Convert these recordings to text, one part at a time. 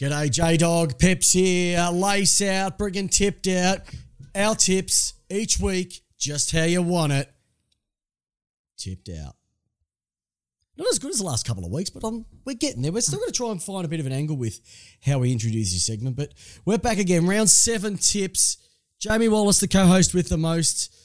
G'day, J Dog. Peps here. Lace out, bringing tipped out. Our tips each week, just how you want it. Tipped out. Not as good as the last couple of weeks, but um, we're getting there. We're still going to try and find a bit of an angle with how we introduce this segment. But we're back again. Round seven tips. Jamie Wallis, the co host with the most,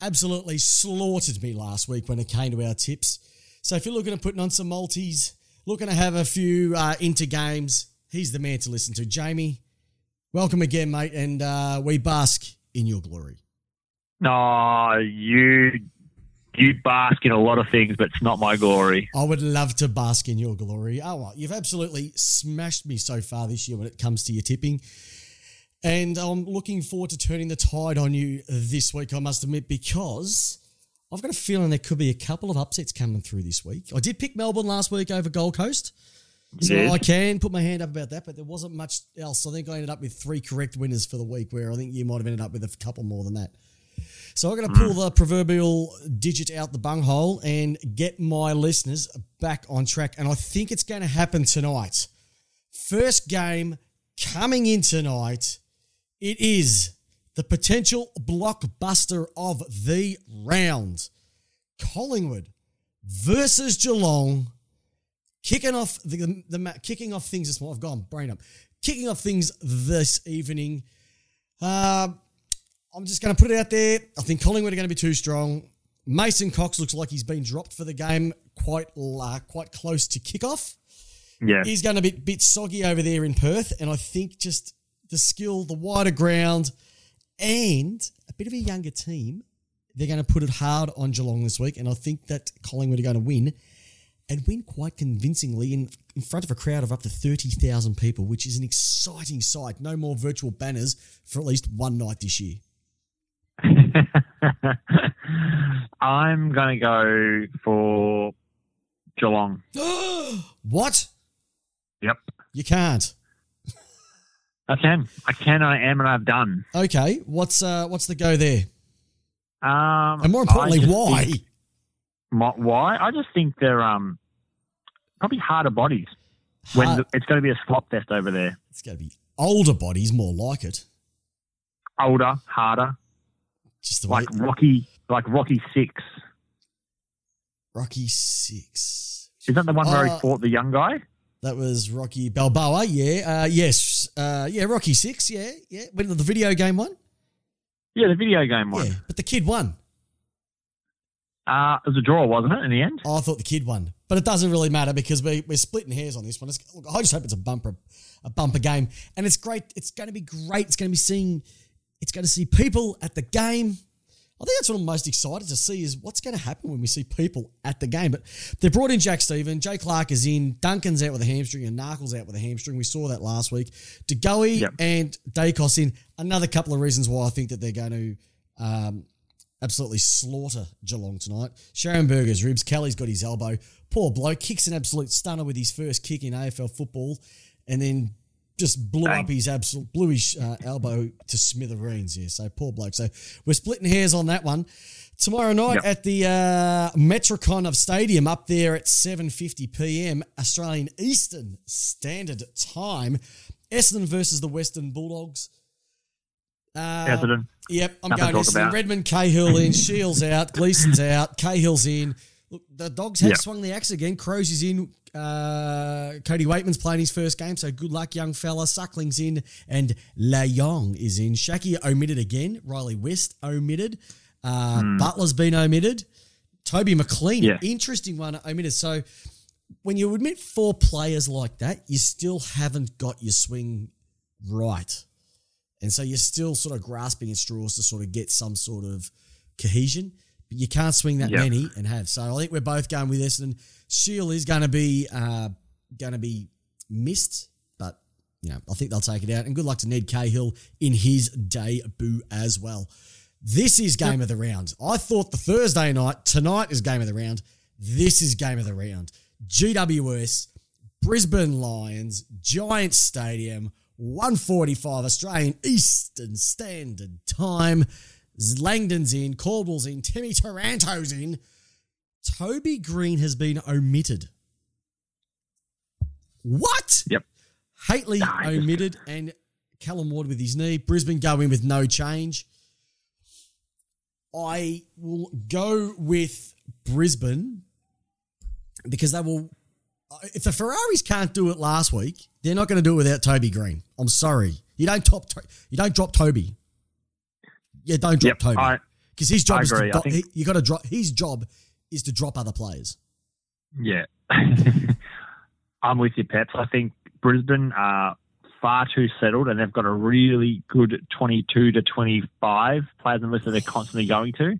absolutely slaughtered me last week when it came to our tips. So if you're looking at putting on some multis, looking to have a few uh, into games, he's the man to listen to. Jamie, welcome again, mate, and uh, we bask in your glory. No, you you bask in a lot of things, but it's not my glory. I would love to bask in your glory. Oh, well, you've absolutely smashed me so far this year when it comes to your tipping. And I'm looking forward to turning the tide on you this week, I must admit, because I've got a feeling there could be a couple of upsets coming through this week. I did pick Melbourne last week over Gold Coast. So. I can put my hand up about that, but there wasn't much else. I think I ended up with three correct winners for the week, where I think you might have ended up with a couple more than that. So I'm going to pull hmm. the proverbial digit out the bunghole and get my listeners back on track. And I think it's going to happen tonight. First game coming in tonight. It is the potential blockbuster of the round. Collingwood versus Geelong. Kicking off the, the, ma- kicking off things this morning. I've gone brain up. Kicking off things this evening. Um, I'm just going to put it out there. I think Collingwood are going to be too strong. Mason Cox looks like he's been dropped for the game quite uh, quite close to kickoff. Yeah, He's going to be a bit soggy over there in Perth, and I think just the skill, the wider ground, and a bit of a younger team, they're going to put it hard on Geelong this week, and I think that Collingwood are going to win, and win quite convincingly in, in front of a crowd of up to 30,000 people, which is an exciting sight. No more virtual banners for at least one night this year. I'm gonna go for Geelong. what? Yep, You can't. I can, I can, I am, and I've done. Okay, what's uh, what's the go there? Um, And more importantly, why? think- my- why? I just think they're um probably harder bodies. When the, it's going to be a slop fest over there. it's going to be older bodies, more like it. Older, harder, Just the way like Rocky, like Rocky Six. Rocky Six. Is that the one where Uh, he fought the young guy? That was Rocky Balboa. Yeah. Uh, yes. Uh, yeah. Rocky Six. Yeah. Yeah. When the video game one. Yeah, the video game one. Yeah. But the kid won. Uh, it was a draw, wasn't it? In the end. Oh, I thought the kid won, but it doesn't really matter because we, we're splitting hairs on this one. It's, look, I just hope it's a bumper, a bumper game, and it's great. It's going to be great. It's going to be seeing, it's going to see people at the game. I think that's what I'm most excited to see is what's going to happen when we see people at the game. But they brought in Jack Steven, Jay Clark is in, Duncan's out with a hamstring, and Narkle's out with a hamstring. We saw that last week. DeGoey Yep. and Daicos in. Another couple of reasons why I think that they're going to um, absolutely slaughter Geelong tonight. Scharenberg's ribs. Kelly's got his elbow. Poor bloke kicks an absolute stunner with his first kick in AFL football, and then just blew Bang. up his absolute blew his uh, elbow to smithereens. Yeah, so poor bloke. So we're splitting hairs on that one. Tomorrow night Yep. at the uh, Metricon of Stadium up there at 7:50 p.m. Australian Eastern Standard Time. Essendon versus the Western Bulldogs. Uh, Yep, I'm Nothing to going Essendon. Redman, Cahill in, Shields out, Gleeson's out, Cahill's in. Look, the dogs have Yep. swung the axe again. Crows is in. Uh, Cody Weightman's playing his first game, so good luck, young fella. Suckling's in, and Lin Jong is in. Schache omitted again. Riley West omitted. Uh, Butler's been omitted. Toby McLean. Yeah. interesting one, omitted. So when you admit four players like that, you still haven't got your swing right. And so you're still sort of grasping at straws to sort of get some sort of cohesion. But you can't swing that Yep. many and have. So I think we're both going with Essendon. Shield is going to be uh, going to be missed, but you know I think they'll take it out. And good luck to Ned Cahill in his debut as well. This is game of the round. I thought the Thursday night tonight is game of the round. This is game of the round. GWS, Brisbane Lions, Giant Stadium, 145 Australian Eastern Standard Time. Langdon's in, Caldwell's in, Timmy Taranto's in. Toby Green has been omitted. What? Yep. Haitley just- omitted and Callum Ward with his knee. Brisbane go in with no change. I will go with Brisbane because they will. Uh, if the Ferraris can't do it last week, they're not going to do it without Toby Green. I'm sorry, you don't top. You don't drop Toby. Yeah, don't drop Yep, Toby because his job I is agree. To. do- think- you got to drop. His job is to drop other players. Yeah. I'm with you, Peps. I think Brisbane are far too settled and they've got a really good 22 to 25 players on the list that they're constantly going to.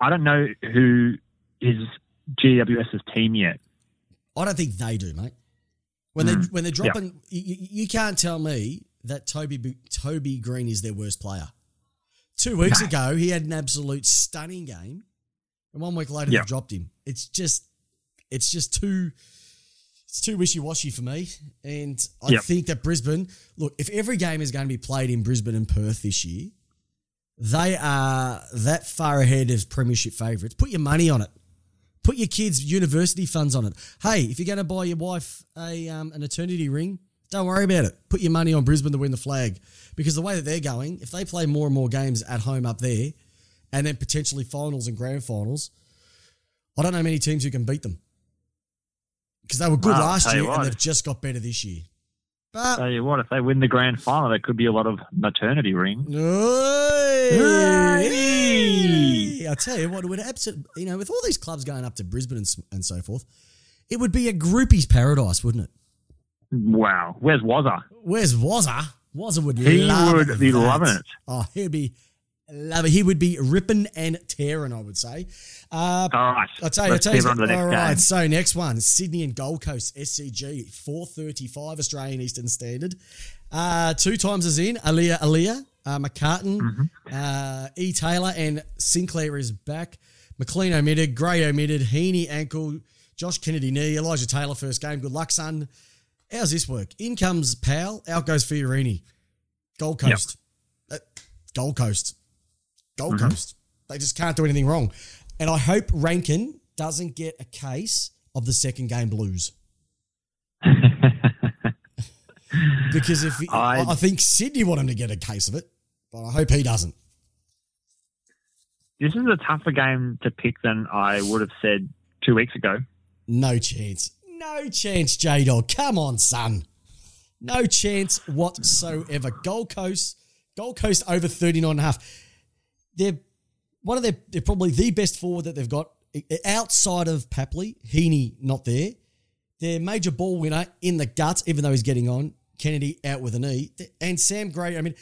I don't know who is GWS's team yet. I don't think they do, mate. When they Mm, when they're dropping, you, you- you can't tell me that Toby Toby Green is their worst player. Two weeks No. ago, he had an absolute stunning game, and one week later Yeah. they dropped him. It's just, it's just too, it's too wishy washy for me. And I Yep. think that Brisbane, look, if every game is going to be played in Brisbane and Perth this year, they are that far ahead as premiership favourites. Put your money on it. Put your kids' university funds on it. Hey, if you're going to buy your wife a um, an eternity ring, don't worry about it. Put your money on Brisbane to win the flag because the way that they're going, if they play more and more games at home up there, and then potentially finals and grand finals, I don't know many teams who can beat them because they were good Well, last year and they've just got better this year. But Tell you what, if they win the grand final, there could be a lot of maternity rings. Hey! I tell you what, it would absolutely, you know, with all these clubs going up to Brisbane and, s- and so forth, it would be a groupie's paradise, wouldn't it? Wow. Where's Wazza? Where's Wazza? Wazza would He love would be that. loving it. Oh, he'd be love it. He would be ripping and tearing, I would say. Uh, All right. I'll tell you, I'll tell you. move on to the next all right, game. so next one, Sydney and Gold Coast, SCG, 435 Australian Eastern Standard. Uh, two times is in, Aaliyah Aaliyah, uh, McCartin, Mm-hmm. uh, E. Taylor, and Sinclair is back. McLean omitted, Gray omitted, Heeney ankle, Josh Kennedy knee, Elijah Taylor first game. Good luck, son. How's this work? In comes Powell, out goes Fiorini. Gold Yep. Coast. Uh, Gold Coast. Gold Mm-hmm. Coast. They just can't do anything wrong. And I hope Rankine doesn't get a case of the second game blues. Because if he, I, I- think Sydney want him to get a case of it, but I hope he doesn't. This is a tougher game to pick than I would have said two weeks ago. No chance. No chance, J Dog. Come on, son. No chance whatsoever. Gold Coast, Gold Coast over 39 and a half. They're one of their, they're probably the best forward that they've got outside of Papley. Heeney not there. Their major ball winner in the guts, even though he's getting on. Kennedy out with a knee. And Sam Gray, I mean,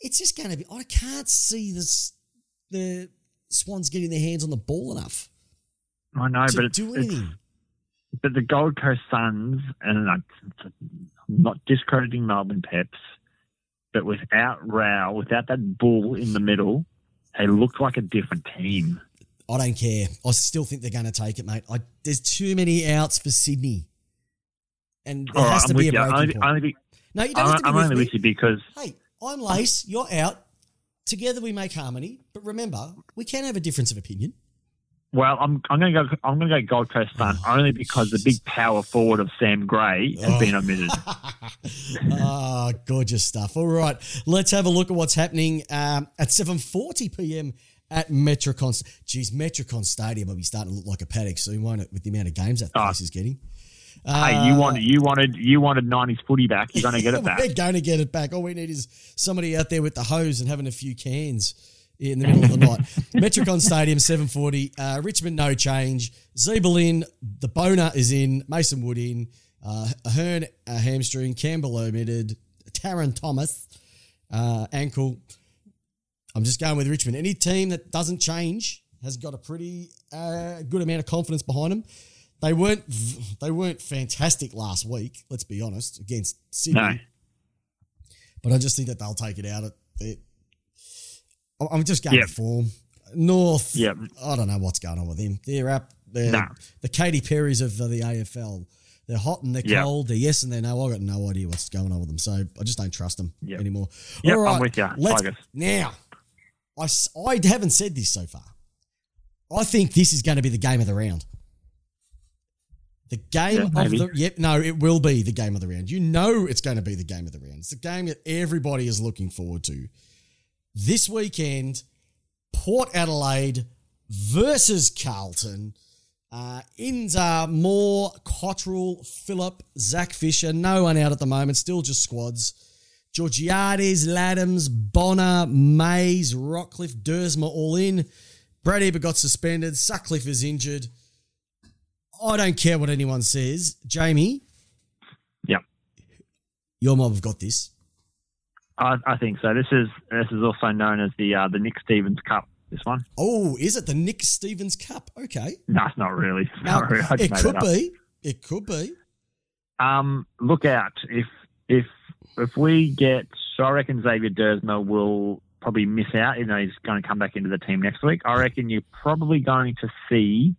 it's just going to be, I can't see this, the Swans getting their hands on the ball enough I know, but it's, it's but the Gold Coast Suns, and I'm not discrediting Melbourne Peps, but without Rowell, without that bull in the middle, they looked like a different team. I don't care. I still think they're going to take it, mate. I, there's too many outs for Sydney, and there All right, has I'm to with be a you. breaking Only, point. only no, you don't have I'm, to be I'm with only me. with you because Hey, I'm Lace. You're out. Together we make harmony. But remember, we can have a difference of opinion. Well, I'm I'm going to go I'm going to go Gold Coast Sun only because the big power forward of Sam Gray has Oh. been omitted. Ah, gorgeous stuff. All right, let's have a look at what's happening um, at 7:40 p.m. at Metricon. Geez, Metricon Stadium will be starting to look like a paddock soon, won't it? With the amount of games that Oh. place is getting. hey, you wanted you wanted you wanted '90s footy back. You're going to get it back. We're going to get it back. All we need is somebody out there with the hose and having a few cans in the middle of the night. Metricon Stadium, 740. Uh, Richmond, no change. Ziebell in. The Bonar is in. Mason Wood in. Uh, Ahern, a hamstring. Campbell omitted. Tarryn Thomas, uh, ankle. I'm just going with Richmond. Any team that doesn't change has got a pretty uh, good amount of confidence behind them. They weren't they weren't fantastic last week. Let's be honest against Sydney. No. But I just think that they'll take it out. It, I'm just going Yep. form. North, Yep. I don't know what's going on with him. They're up. They're Nah. the Katy Perrys of the AFL. They're hot and they're Yep. cold. They're yes and they're no. I've got no idea what's going on with them. So I just don't trust them Yep. anymore. Yep, All I'm with you. Let's, Tigers. now, I, I haven't said this so far. I think this is going to be the game of the round. The game Yeah, of the yep, no, it will be the game of the round. You know it's going to be the game of the round. It's the game that everybody is looking forward to. This weekend, Port Adelaide versus Carlton. Uh, Inza, Moore, Cottrell, Phillip, Zach Fisher. No one out at the moment. Still just squads. Georgiades, Ladhams, Bonner, Mayes, Rockliff, Duursma all in. Brad Ebert got suspended. Sutcliffe is injured. I don't care what anyone says. Jamie, Yep. your mob have got this. I, I think so. This is this is also known as the uh, the Nick Stevens Cup. This one? Oh, is it the Nick Stevens Cup? Okay. No, it's not really. It's not really. It could be. It could be. Um, look out if if if we get. So I reckon Xavier Duursma will probably miss out, even though he's going to come back into the team next week. I reckon you're probably going to see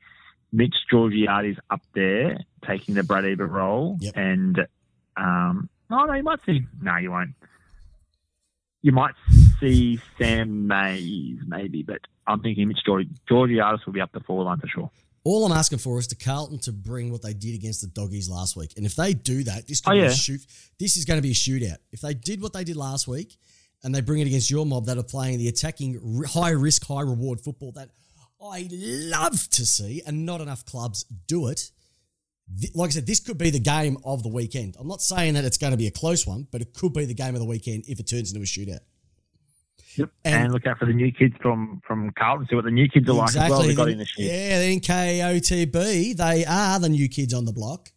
Mitch Georgiades up there taking the Brad Ebert role, Yep. and um, oh no, you might see. No, you won't. You might see Sam Mayes maybe, but I'm thinking Mitch Georgi- Georgiades will be up the forward line for sure. All I'm asking for is to Carlton to bring what they did against the doggies last week. And if they do that, this could Oh, be yeah. a shoot. This is going to be a shootout. If they did what they did last week and they bring it against your mob that are playing the attacking high risk, high reward football that I love to see, and not enough clubs do it. Th- Like I said, this could be the game of the weekend. I'm not saying that it's going to be a close one, but it could be the game of the weekend if it turns into a shootout. Yep. And- And, look out for the new kids from from Carlton. See what the new kids are like as well. They got in this year. Yeah, the NKOTB, they are the new kids on the block.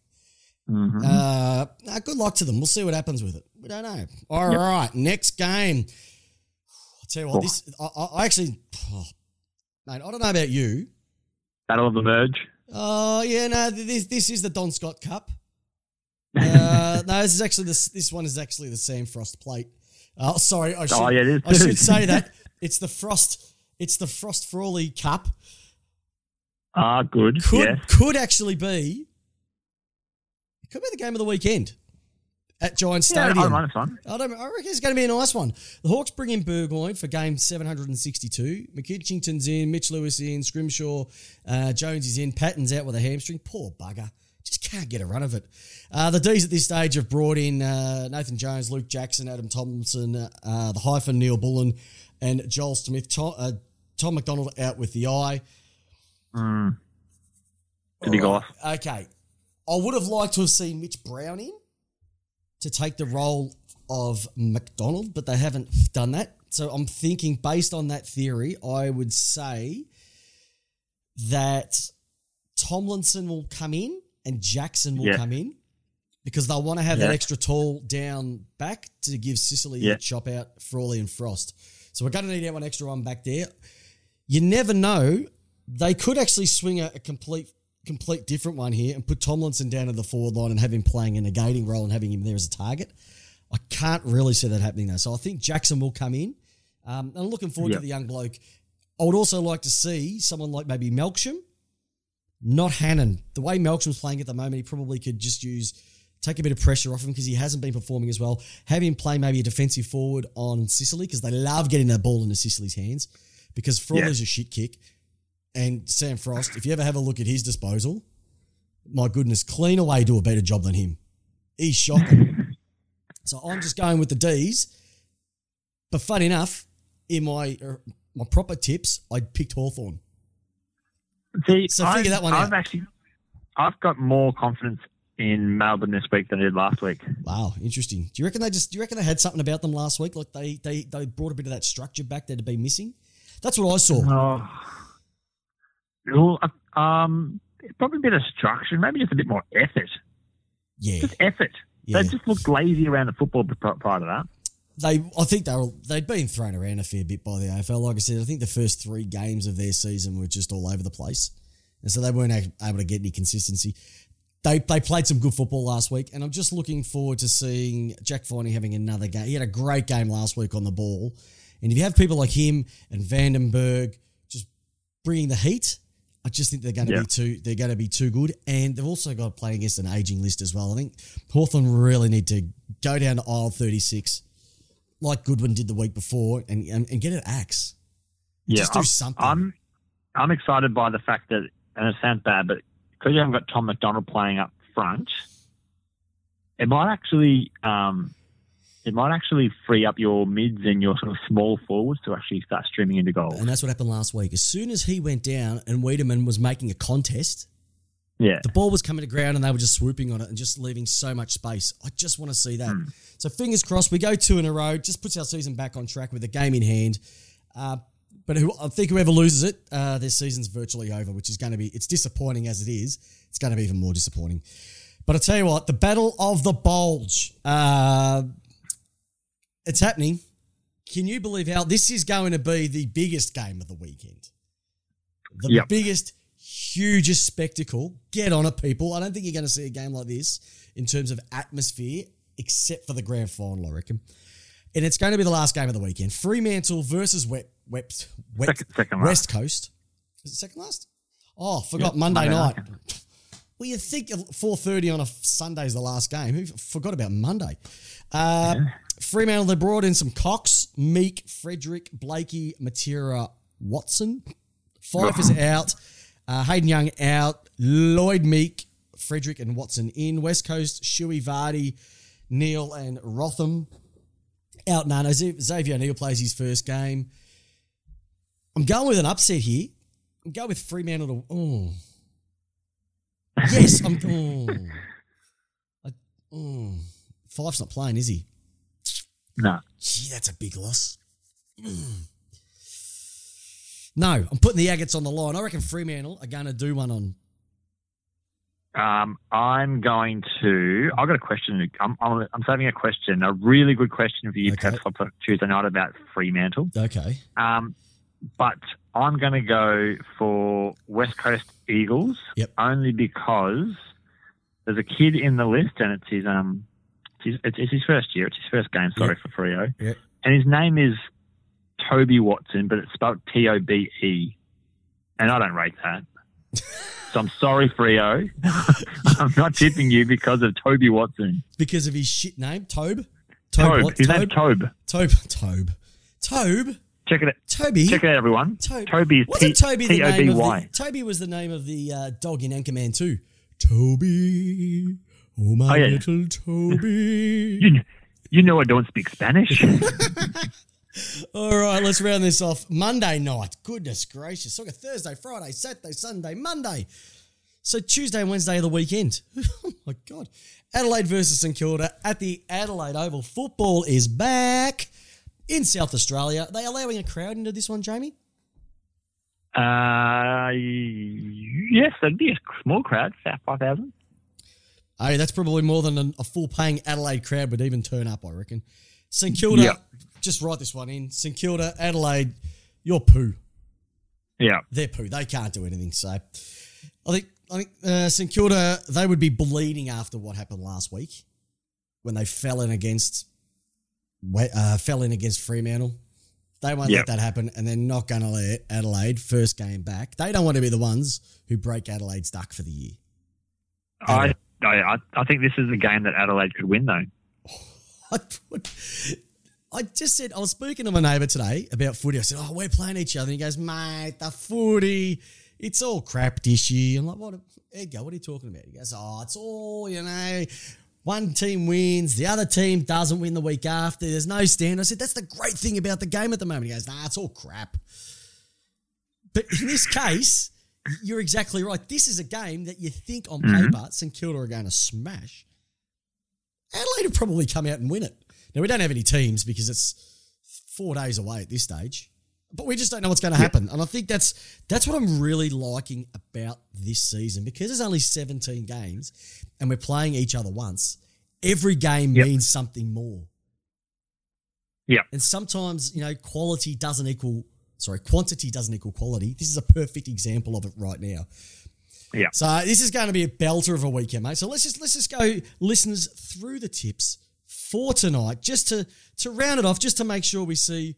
Mhm. Uh, nah, good luck to them. We'll see what happens with it. We don't know. All right, Yep. next game. I'll tell you what, Oh. this I, I I actually, oh, mate, I don't know about you. Battle of the Merge. Oh yeah, no, this this is the Don Scott Cup. Uh, no, this is actually this this one is actually the Sam Frost Plate. Oh, sorry, I should, Oh, yeah, I should say that it's the Frost. It's the Frost Frawley Cup. Ah, good. could yes. could actually be it could be the game of the weekend at Giant Yeah, I Stadium. don't mind. I, don't, I reckon it's going to be a nice one. The Hawks bring in Burgoyne for game 762. McKitchington's in, Mitch Lewis in, Scrimshaw, uh, Jones is in, Patton's out with a hamstring. Poor bugger. Just can't get a run of it. Uh, the D's at this stage have brought in uh, Nathan Jones, Luke Jackson, Adam Thompson, uh, the hyphen Neal-Bullen, and Joel Smith. Tom, uh, Tom McDonald out with the eye. Mm. To be All golf. right, Okay. I would have liked to have seen Mitch Brown in to take the role of McDonald, but they haven't done that. So I'm thinking, based on that theory, I would say that Tomlinson will come in and Jackson will Yeah. come in because they'll want to have that extra tall down back to give Sicily Yeah. a chop out, Frawley and Frost. So we're going to need that one extra one back there. You never know. They could actually swing a, a complete complete different one here and put Tomlinson down at the forward line and have him playing a negating role and having him there as a target. I can't really see that happening though. So I think Jackson will come in. Um, and I'm looking forward to the young bloke. I would also like to see someone like maybe Melksham, not Hannan. The way Melksham's playing at the moment, he probably could just use take a bit of pressure off him because he hasn't been performing as well. Have him play maybe a defensive forward on Sicily because they love getting that ball into Sicily's hands because Frawley's a shit kick. And Sam Frost, if you ever have a look at his disposal, my goodness, clean away do a better job than him. He's shocking. so I'm just going with the D's. But fun enough, in my uh, my proper tips, I picked Hawthorn. See, So I've, figure that one I've out. actually, I've got more confidence in Melbourne this week than I did last week. Wow, interesting. Do you reckon they just? Do you reckon they had something about them last week? Like they they they brought a bit of that structure back that had been missing. That's what I saw. Oh, um, probably a bit of structure, maybe just a bit more effort. Yeah, Just effort. yeah. They just looked lazy around the football part of that. They, I think they were they'd been thrown around a fair bit by the AFL. Like I said, I think the first three games of their season were just all over the place, and so they weren't able to get any consistency. They they played some good football last week, and I'm just looking forward to seeing Jack Viney having another game. He had a great game last week on the ball, and if you have people like him and Vandenberg just bringing the heat, I just think they're going to Yeah. be too they're going to be too good, and they've also got to play against an aging list as well. I think Hawthorn really need to go down to aisle 36 like Goodwin did the week before and, and, and get an axe. Yeah, Just do I'm, something. I'm, I'm excited by the fact that, and it sounds bad, but because you haven't got Tom McDonald playing up front, it might actually um, it might actually free up your mids and your sort of small forwards to actually start streaming into goals. And that's what happened last week. As soon as he went down and Weideman was making a contest, Yeah, the ball was coming to ground and they were just swooping on it and just leaving so much space. I just want to see that. So fingers crossed, we go two in a row. Just puts our season back on track with a game in hand. Uh, but who, I think whoever loses it, uh, their season's virtually over, which is going to be. It's disappointing as it is. It's going to be even more disappointing. But I tell you what, the battle of the bulge. Uh, it's happening. Can you believe how this is going to be the biggest game of the weekend? The Yep. biggest, hugest spectacle. Get on it, people. I don't think you're going to see a game like this in terms of atmosphere, except for the grand final, I reckon. And it's going to be the last game of the weekend. Fremantle versus Wet Second- second. West Coast. Is it second last? Oh, forgot Yeah, Monday, Monday night. night. Well, you think four thirty on a Sunday is the last game? Who forgot about Monday? Uh, Fremantle they brought in some Cox, Meek, Frederick, Blakey, Matera, Watson. Fyfe is out. Uh, Hayden Young out. Lloyd Meek, Frederick, and Watson in. West Coast, Shuey Vardy, Neil, and Rotham out. None. Xavier Neal plays his first game. I'm going with an upset here. I'm going with Fremantle to. Oh. Yes, I'm. Oh. I, oh. Fyfe's not playing, is he? No. Gee, that's a big loss. Mm. No, I'm putting the Agates on the line. I reckon Fremantle are going to do one on. Um, I'm going to. I've got a question. I'm, I'm, I'm saving a question, a really good question for you, Okay. Pep, for Tuesday night about Fremantle. Okay. Um, but I'm going to go for West Coast Eagles Yep. only because there's a kid in the list, and it's his um, it's his, it's, his first year. It's his first game. Sorry Yep. for Freo. Yep. And his name is Toby Watson, but it's spelled T O B E, and I don't rate that. so I'm sorry, Freo. I'm not tipping you because of Toby Watson. Because of his shit name, Tobe. Tobe. what? His name's Tobe. Tobe. Tobe. Tobe. Check it out. Toby. Check it out, everyone. Toby. Toby is Wasn't T- Toby the name of the, T-O-B-Y. Toby was the name of the uh, dog in Anchorman too. Toby. Oh my Oh, yeah. little Toby. You, you know I don't speak Spanish. All right, let's round this off. Monday night. Goodness gracious. So Thursday, Friday, Saturday, Sunday, Monday. So Tuesday and Wednesday of the weekend. oh my God. Adelaide versus St Kilda at the Adelaide Oval. Football is back in South Australia. Are they allowing a crowd into this one, Jamie? uh, yes, that'd be a small crowd, about 5,000. Hey, that's probably more than a, full paying Adelaide crowd would even turn up, I reckon. St Kilda, Yeah. just write this one in. St Kilda, Adelaide, you're poo. Yeah. they're poo. They can't do anything. So I think I think uh, St Kilda they would be bleeding after what happened last week when they fell in against uh, fell in against Fremantle. They won't Yep. let that happen, and they're not going to let Adelaide first game back. They don't want to be the ones who break Adelaide's duck for the year. I, I, I think this is a game that Adelaide could win, though. I, put, I just said I was speaking to my neighbour today about footy. I said, "Oh, we're playing each other." And he goes, "Mate, the footy, it's all crap this year." I'm like, "What, Edgar? What are you talking about?" He goes, "Oh, it's all you know." One team wins, the other team doesn't win the week after. There's no stand. I said, "That's the great thing about the game at the moment." He goes, "Nah, it's all crap." But in this case, you're exactly right. This is a game that you think on mm-hmm. paper St Kilda are going to smash. Adelaide will probably come out and win it. Now we don't have any teams because it's four days away at this stage, but we just don't know what's going to happen. And I think that's that's what I'm really liking about this season because there's only 17 games and we're playing each other once. Every game Yep. means something more. Yeah. And sometimes, you know, quality doesn't equal, sorry, quantity doesn't equal quality. This is a perfect example of it right now. Yeah. So this is going to be a belter of a weekend, mate. So let's just let's just go, listeners, through the tips for tonight, just to to round it off, just to make sure we see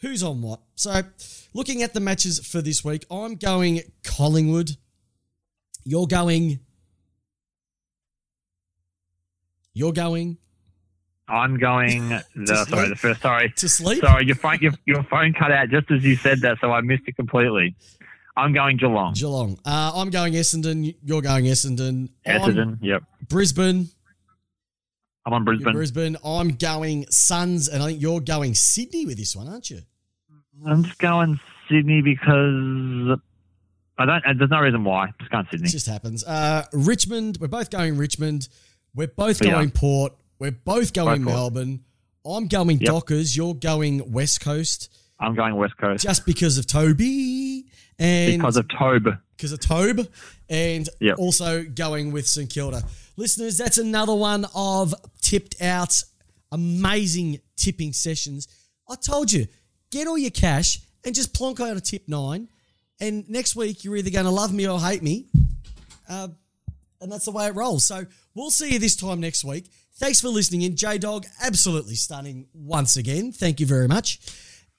who's on what. So, looking at the matches for this week, I'm going Collingwood. You're going. You're going I'm going the sorry the first sorry to sleep. sorry your phone your, your phone cut out just as you said that so I missed it completely. I'm going Geelong. Geelong. Uh, I'm going Essendon. You're going Essendon. I'm Essendon. Yep. Brisbane. I'm on You're Brisbane. Brisbane. I'm going Suns, and I think you're going Sydney with this one, aren't you? I'm just going Sydney because I don't. There's no reason why. Just going Sydney. It just happens. Uh, Richmond. We're both going Richmond. We're both are. going Port. We're both going Both. Melbourne. I'm going Yep. Dockers. You're going West Coast. I'm going West Coast Just because of Toby and because of Tobe. because of Tobe, and Yep. also going with St Kilda. Listeners, that's another one of tipped out amazing tipping sessions. I told you, get all your cash and just plonk out a tip nine. And next week, you're either going to love me or hate me. Uh, and that's the way it rolls. So we'll see you this time next week. Thanks for listening in. J Dog, absolutely stunning once again. Thank you very much.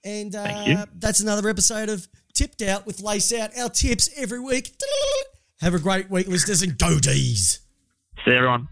And uh, that's another episode of Tipped Out with Lace Out. Our tips every week. Have a great week, listeners, and go D's. See everyone.